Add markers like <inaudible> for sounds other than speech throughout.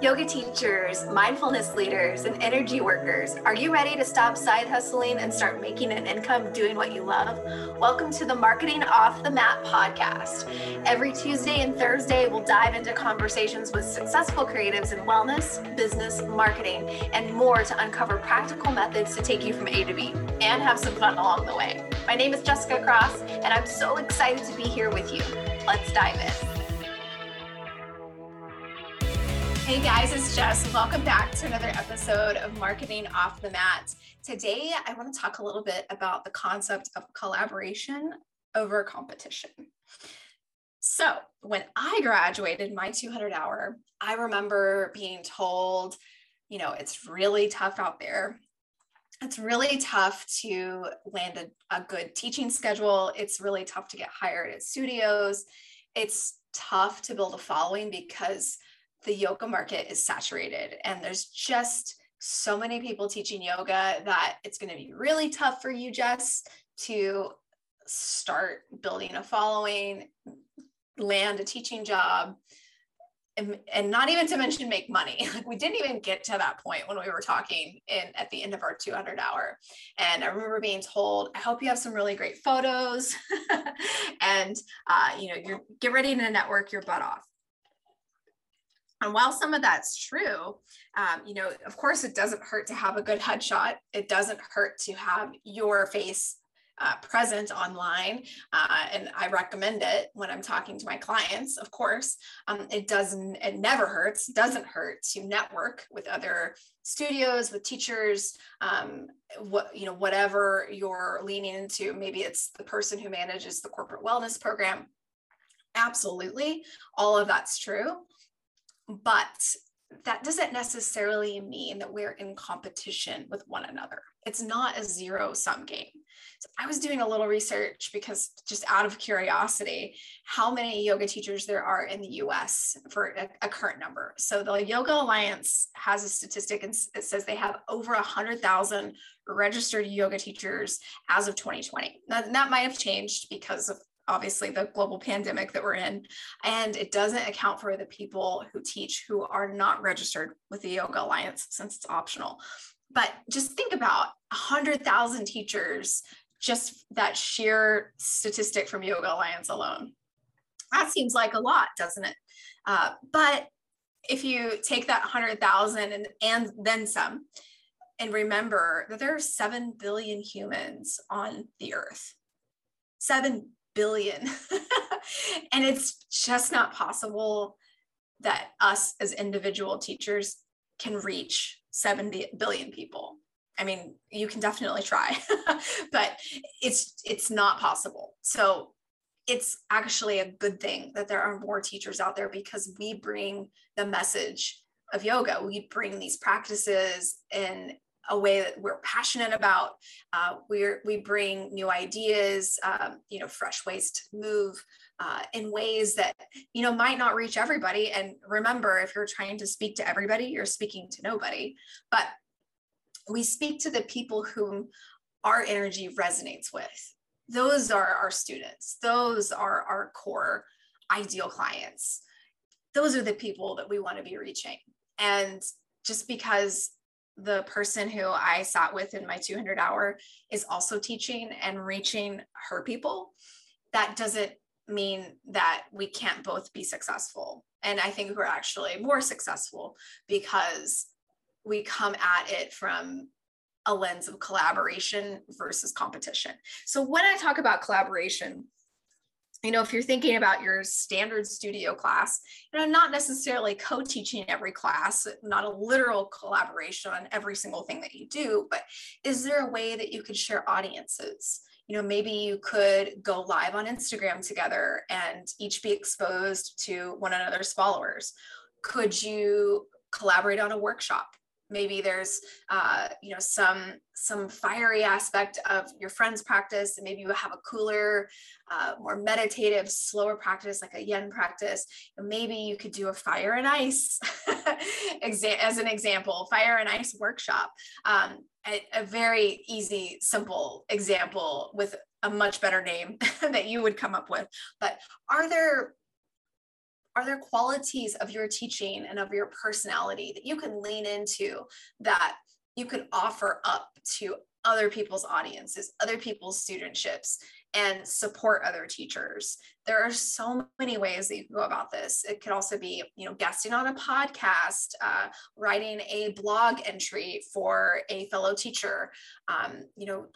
Yoga teachers, mindfulness leaders, and energy workers, are you ready to stop side hustling and start making an income doing what you love? Welcome to the Marketing Off the Mat podcast. Every Tuesday and Thursday, we'll dive into conversations with successful creatives in wellness, business, marketing, and more to uncover practical methods to take you from A to B and have some fun along the way. My name is Jessica Cross, and I'm so excited to be here with you. Let's dive in. Hey guys, it's Jess. Welcome back to another episode of Marketing Off the Mat. Today, I want to talk a little bit about the concept of collaboration over competition. So, when I graduated my 200 hour, I remember being told, you know, it's really tough out there. It's really tough to land a, a good teaching schedule. It's really tough to get hired at studios. It's tough to build a following because the yoga market is saturated and there's just so many people teaching yoga that it's going to be really tough for you Jess to start building a following land a teaching job and, not even to mention make money. <laughs> Like we didn't even get to that point when we were talking in at the end of our 200 hour. And i remember being told i hope you have some really great photos. <laughs> And uh, you know you're get ready to network your butt off and while some of that's true, um, you know, of course, it doesn't hurt to have a good headshot. It doesn't hurt to have your face uh, present online. Uh, and I recommend it when I'm talking to my clients, of course. Um, it doesn't, it never hurts, doesn't hurt to network with other studios, with teachers, um, what, you know, whatever you're leaning into. Maybe it's the person who manages the corporate wellness program. Absolutely. All of that's true. But that doesn't necessarily mean that we're in competition with one another. It's not a zero sum game. So I was doing a little research because just out of curiosity, how many yoga teachers there are in the US for a, a current number. So the Yoga Alliance has a statistic and it says they have over 100,000 registered yoga teachers as of 2020. Now, that might have changed because of obviously the global pandemic that we're in. And it doesn't account for the people who teach who are not registered with the Yoga Alliance since it's optional. But just think about 100,000 teachers, just that sheer statistic from Yoga Alliance alone. That seems like a lot, doesn't it? Uh, but if you take that 100,000 and, and then some, and remember that there are 7 billion humans on the earth. 7 billion. <laughs> and it's just not possible that us as individual teachers can reach 70 billion people. I mean, you can definitely try, <laughs> but it's it's not possible. So it's actually a good thing that there are more teachers out there because we bring the message of yoga. We bring these practices in a way that we're passionate about. Uh, we're, we bring new ideas, um, you know, fresh ways to move uh, in ways that, you know, might not reach everybody. And remember, if you're trying to speak to everybody, you're speaking to nobody. But we speak to the people whom our energy resonates with. Those are our students. Those are our core ideal clients. Those are the people that we want to be reaching. And just because the person who I sat with in my 200 hour is also teaching and reaching her people, that doesn't mean that we can't both be successful. And I think we're actually more successful because we come at it from a lens of collaboration versus competition. So when I talk about collaboration, you know, if you're thinking about your standard studio class, you know, not necessarily co-teaching every class, not a literal collaboration on every single thing that you do, but is there a way that you could share audiences? You know, maybe you could go live on Instagram together and each be exposed to one another's followers. Could you collaborate on a workshop? Maybe there's uh, you know some some fiery aspect of your friend's practice and maybe you have a cooler uh, more meditative slower practice like a yin practice maybe you could do a fire and ice <laughs> as an example fire and ice workshop. Um, a, a very easy simple example with a much better name <laughs> that you would come up with. But are there are there qualities of your teaching and of your personality that you can lean into that you can offer up to other people's audiences, other people's studentships, and support other teachers. There are so many ways that you can go about this. It could also be, you know, guesting on a podcast, uh, writing a blog entry for a fellow teacher, um, you know,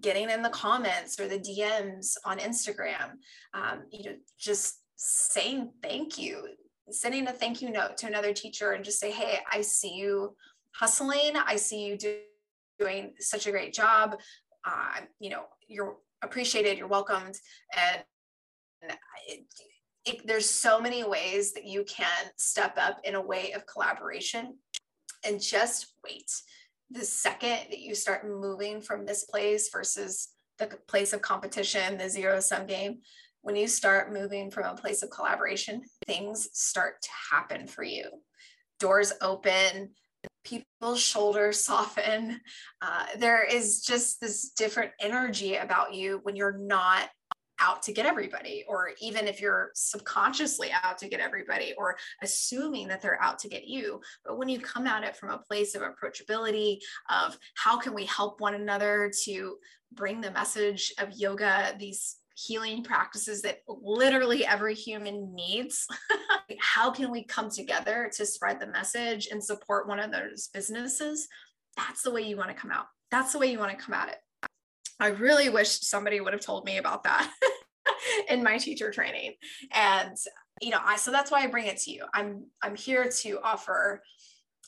getting in the comments or the DMs on Instagram, um, you know, just saying thank you, sending a thank you note to another teacher and just say, hey, I see you hustling. I see you do, doing such a great job. Uh, you know, you're appreciated, you're welcomed. And it, it, there's so many ways that you can step up in a way of collaboration and just wait. The second that you start moving from this place versus the place of competition, the zero sum game, when you start moving from a place of collaboration, things start to happen for you. Doors open, people's shoulders <laughs> soften. Uh, there is just this different energy about you when you're not out to get everybody, or even if you're subconsciously out to get everybody, or assuming that they're out to get you. But when you come at it from a place of approachability, of how can we help one another to bring the message of yoga, these healing practices that literally every human needs. <laughs> How can we come together to spread the message and support one of those businesses? That's the way you want to come out. That's the way you want to come at it. I really wish somebody would have told me about that <laughs> in my teacher training. And you know, I so that's why I bring it to you. I'm I'm here to offer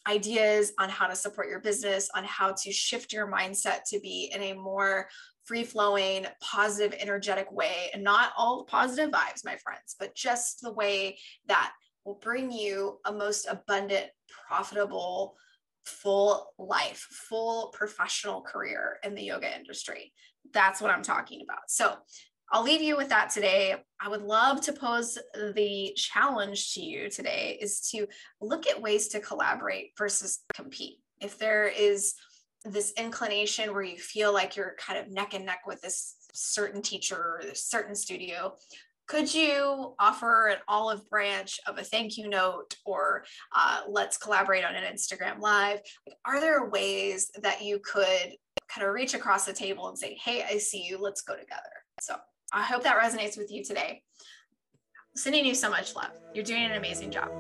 ideas on how to support your business, on how to shift your mindset to be in a more free flowing, positive, energetic way, and not all positive vibes, my friends, but just the way that will bring you a most abundant, profitable, full life, full professional career in the yoga industry. That's what I'm talking about. So, I'll leave you with that today. I would love to pose the challenge to you today is to look at ways to collaborate versus compete. If there is this inclination where you feel like you're kind of neck and neck with this certain teacher or this certain studio could you offer an olive branch of a thank you note or uh, let's collaborate on an instagram live? Are there ways that you could kind of reach across the table and say hey i see you. Let's go together. So i hope that resonates with you today. Sending you so much love. You're doing an amazing job.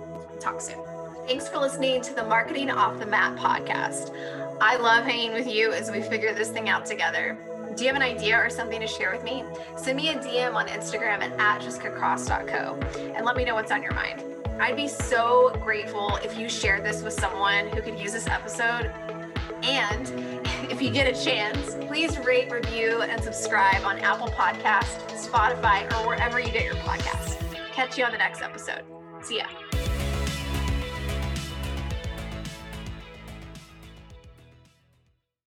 Talk soon. Thanks for listening to the Marketing Off the Mat podcast. I love hanging with you as we figure this thing out together. Do you have an idea or something to share with me? Send me a DM on Instagram at, at jessicacross.co and let me know what's on your mind. I'd be so grateful if you shared this with someone who could use this episode. And <laughs> if you get a chance, please rate, review, and subscribe on Apple Podcasts, Spotify, or wherever you get your podcasts. Catch you on the next episode. See ya.